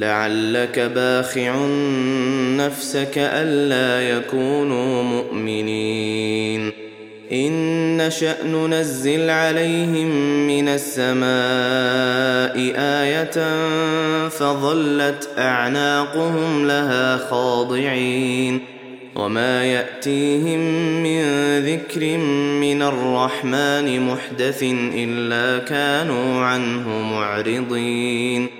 لعلك باخع نفسك ألا يكونوا مؤمنين. إن نشأ ننزل عليهم من السماء آية فظلت أعناقهم لها خاضعين. وما يأتيهم من ذكر من الرحمن محدث إلا كانوا عنه معرضين.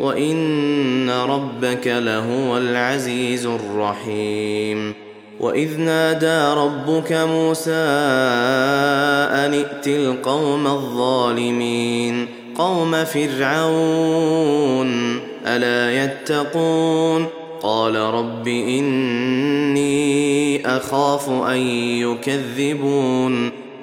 وان ربك لهو العزيز الرحيم واذ نادى ربك موسى ان ائت القوم الظالمين قوم فرعون الا يتقون قال رب اني اخاف ان يكذبون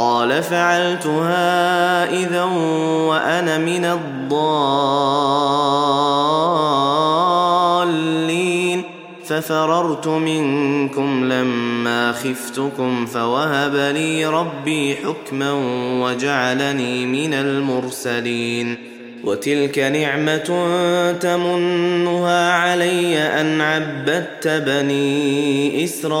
قال فعلتها إذا وأنا من الضالين. ففررت منكم لما خفتكم فوهب لي ربي حكما وجعلني من المرسلين. وتلك نعمة تمنها علي أن عبدت بني إسرائيل.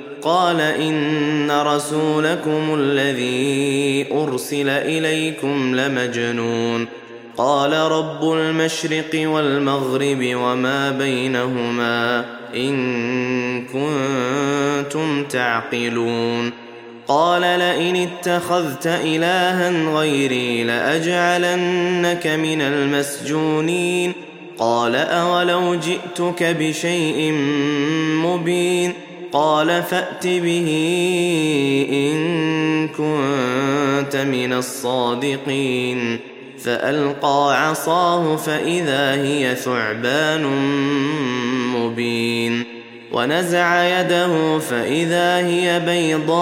قال إن رسولكم الذي أرسل إليكم لمجنون. قال رب المشرق والمغرب وما بينهما إن كنتم تعقلون. قال لئن اتخذت إلها غيري لأجعلنك من المسجونين. قال أولو جئتك بشيء مبين. قال فأت به إن كنت من الصادقين. فألقى عصاه فإذا هي ثعبان مبين. ونزع يده فإذا هي بيضاء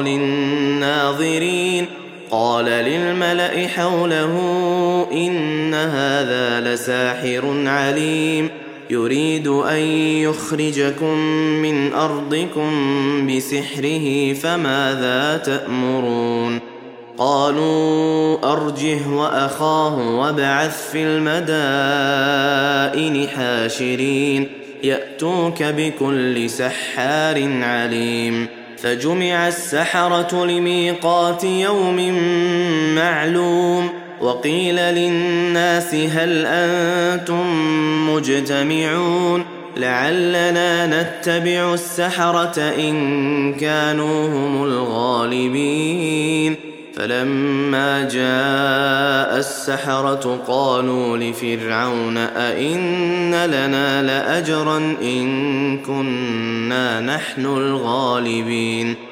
للناظرين. قال للملأ حوله إن هذا لساحر عليم. يريد أن يخرجكم من أرضكم بسحره فماذا تأمرون؟ قالوا أرجه وأخاه وابعث في المدائن حاشرين يأتوك بكل سحار عليم. فجمع السحرة لميقات يوم معلوم. وقيل للناس هل أنتم مجتمعون لعلنا نتبع السحرة إن كانوا هم الغالبين فلما جاء السحرة قالوا لفرعون أئن لنا لأجرا إن كنا نحن الغالبين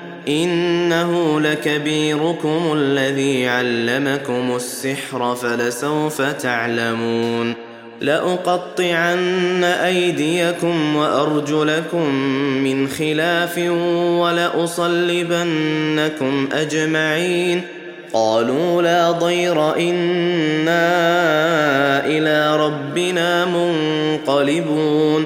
إنه لكبيركم الذي علمكم السحر فلسوف تعلمون لأقطعن أيديكم وأرجلكم من خلاف ولأصلبنكم أجمعين قالوا لا ضير إنا إلى ربنا منقلبون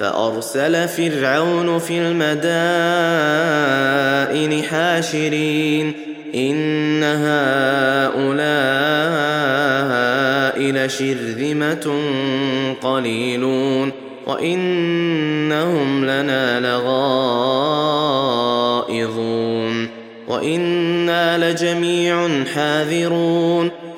فأرسل فرعون في المدائن حاشرين إن هؤلاء لشرذمة قليلون وإنهم لنا لغائظون وإنا لجميع حاذرون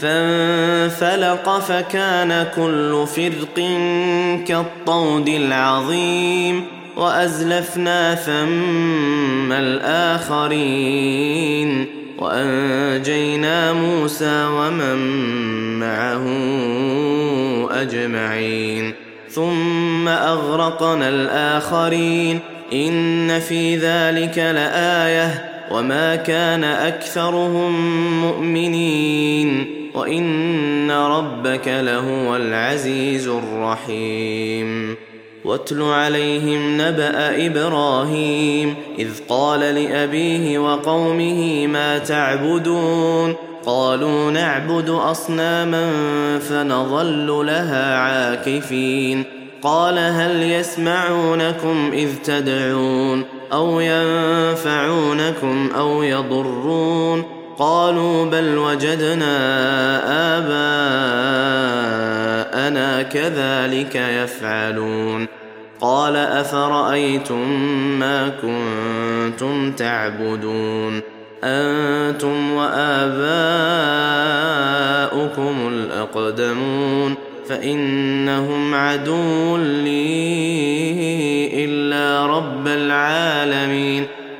فانفلق فكان كل فرق كالطود العظيم وأزلفنا ثم الآخرين وأنجينا موسى ومن معه أجمعين ثم أغرقنا الآخرين إن في ذلك لآية وما كان أكثرهم مؤمنين وان ربك لهو العزيز الرحيم واتل عليهم نبا إبراهيم اذ قال لابيه وقومه ما تعبدون قالوا نعبد اصناما فنظل لها عاكفين قال هل يسمعونكم اذ تدعون أو ينفعونكم أو يضرون قالوا بل وجدنا آباءنا كذلك يفعلون. قال أفرأيتم ما كنتم تعبدون؟ أنتم وآباؤكم الأقدمون. فإنهم عدو لي إلا رب العالمين.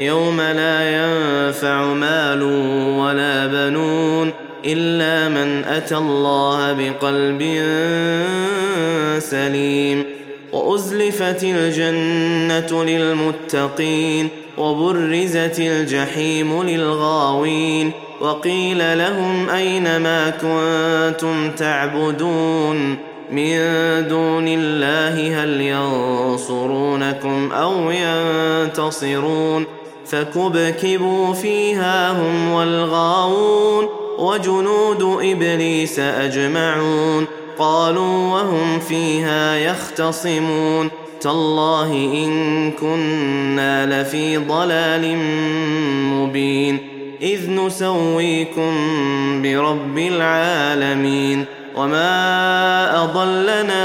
يوم لا ينفع مال ولا بنون إلا من أتى الله بقلب سليم وأزلفت الجنة للمتقين وبرزت الجحيم للغاوين وقيل لهم أين ما كنتم تعبدون من دون الله هل ينصرونكم أو ينتصرون فكبكبوا فيها هم والغاوون وجنود إبليس أجمعون قالوا وهم فيها يختصمون تالله إن كنا لفي ضلال مبين إذ نسويكم برب العالمين وما أضلنا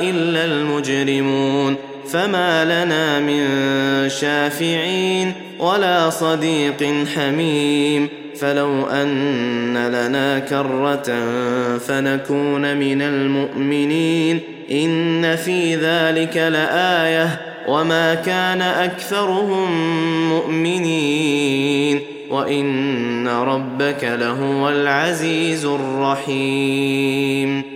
إلا المجرمون فما لنا من شافعين ولا صديق حميم فلو أن لنا كرة فنكون من المؤمنين إن في ذلك لآية وما كان أكثرهم مؤمنين وإن ربك لهو العزيز الرحيم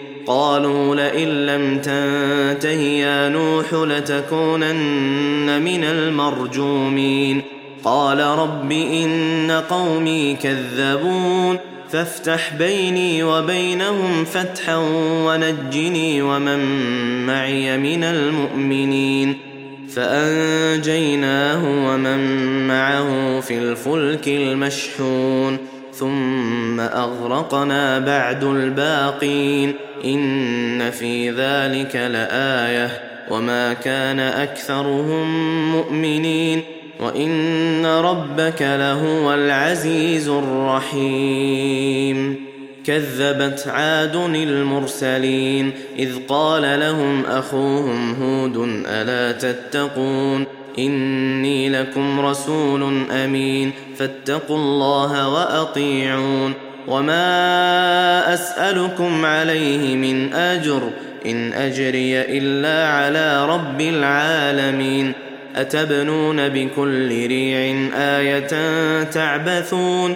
قالوا لئن لم تنته يا نوح لتكونن من المرجومين. قال رب إن قومي كذبون. فافتح بيني وبينهم فتحا ونجني ومن معي من المؤمنين. فأنجيناه ومن معه في الفلك المشحون. ثم أغرقنا بعد الباقين. إن في ذلك لآية. وما كان أكثرهم مؤمنين. وإن ربك لهو العزيز الرحيم. كذبت عاد المرسلين. إذ قال لهم أخوهم هود ألا تتقون؟ إني لكم رسول أمين فاتقوا الله وأطيعون وما أسألكم عليه من أجر إن أجري إلا على رب العالمين أتبنون بكل ريع آية تعبثون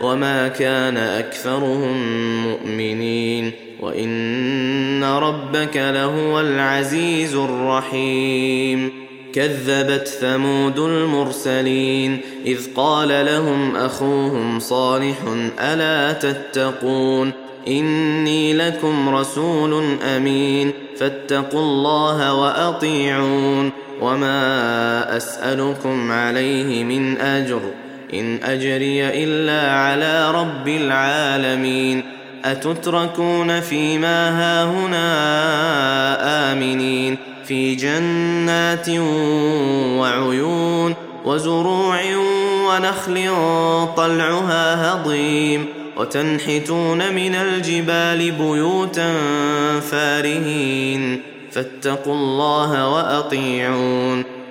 وما كان اكثرهم مؤمنين وان ربك لهو العزيز الرحيم كذبت ثمود المرسلين اذ قال لهم اخوهم صالح الا تتقون اني لكم رسول امين فاتقوا الله واطيعون وما اسالكم عليه من اجر إن أجري إلا على رب العالمين. أتتركون فيما هاهنا آمنين. في جنات وعيون وزروع ونخل طلعها هضيم. وتنحتون من الجبال بيوتا فارهين. فاتقوا الله وأطيعون.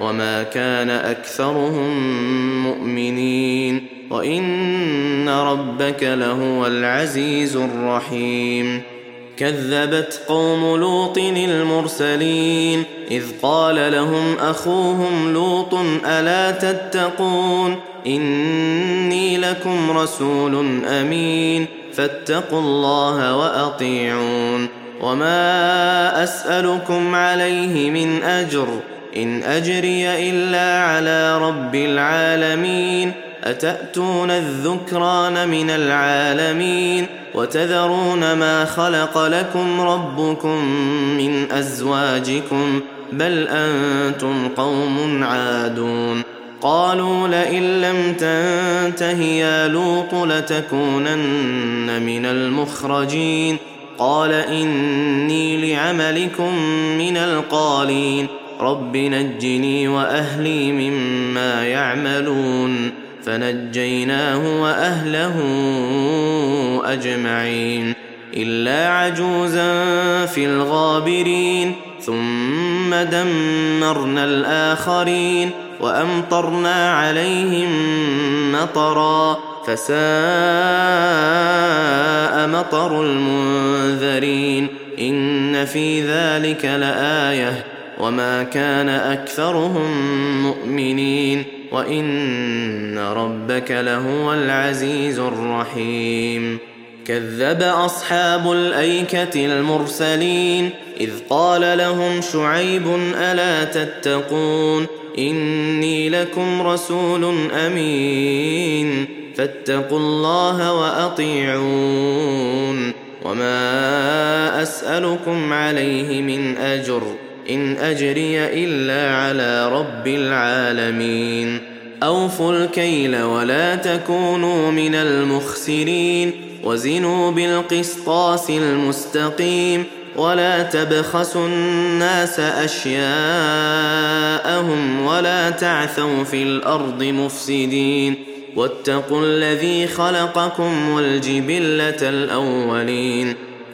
وما كان اكثرهم مؤمنين وان ربك لهو العزيز الرحيم كذبت قوم لوط المرسلين اذ قال لهم اخوهم لوط الا تتقون اني لكم رسول امين فاتقوا الله واطيعون وما اسالكم عليه من اجر إن أجري إلا على رب العالمين. أتأتون الذكران من العالمين؟ وتذرون ما خلق لكم ربكم من أزواجكم؟ بل أنتم قوم عادون. قالوا لئن لم تنته يا لوط لتكونن من المخرجين. قال إني لعملكم من القالين. رب نجني واهلي مما يعملون فنجيناه واهله اجمعين الا عجوزا في الغابرين ثم دمرنا الاخرين وامطرنا عليهم مطرا فساء مطر المنذرين ان في ذلك لايه وما كان اكثرهم مؤمنين وان ربك لهو العزيز الرحيم كذب اصحاب الايكه المرسلين اذ قال لهم شعيب الا تتقون اني لكم رسول امين فاتقوا الله واطيعون وما اسالكم عليه من اجر إن أجري إلا على رب العالمين. أوفوا الكيل ولا تكونوا من المخسرين. وزنوا بالقسطاس المستقيم. ولا تبخسوا الناس أشياءهم ولا تعثوا في الأرض مفسدين. واتقوا الذي خلقكم والجبلة الأولين.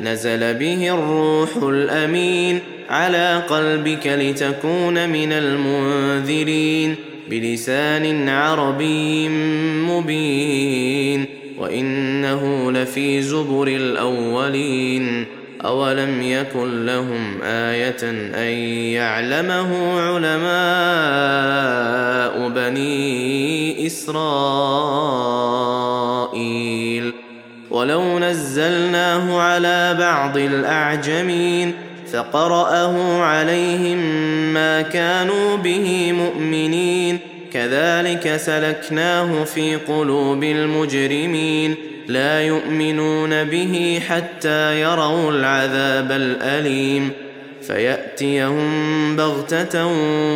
نزل به الروح الأمين على قلبك لتكون من المنذرين بلسان عربي مبين وإنه لفي زبر الأولين أولم يكن لهم آية أن يعلمه علماء بني إسرائيل ولو نزلناه على بعض الأعجمين فقرأه عليهم ما كانوا به مؤمنين كذلك سلكناه في قلوب المجرمين لا يؤمنون به حتى يروا العذاب الأليم فيأتيهم بغتة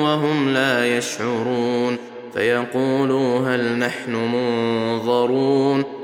وهم لا يشعرون فيقولوا هل نحن منظرون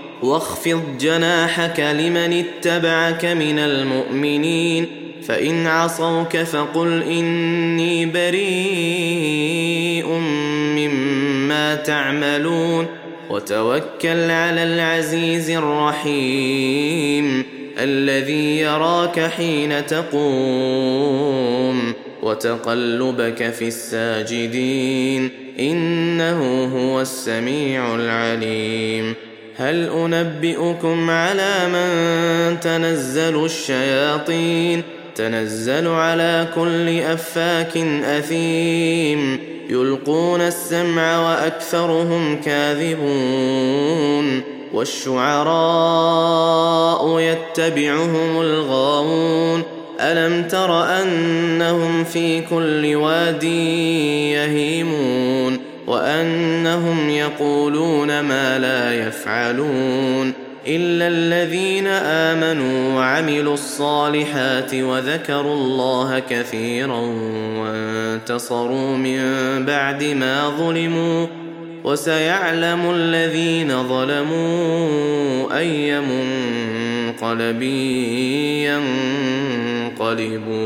واخفض جناحك لمن اتبعك من المؤمنين فإن عصوك فقل إني بريء مما تعملون وتوكل على العزيز الرحيم الذي يراك حين تقوم وتقلبك في الساجدين إنه هو السميع العليم. هل أنبئكم على من تنزل الشياطين؟ تنزل على كل أفاك أثيم. يلقون السمع وأكثرهم كاذبون. والشعراء يتبعهم الغاوون. ألم تر أنهم في كل واد يهيمون؟ وأنهم يقولون ما لا يفعلون إلا الذين آمنوا وعملوا الصالحات وذكروا الله كثيرا وانتصروا من بعد ما ظلموا وسيعلم الذين ظلموا أي منقلب ينقلبون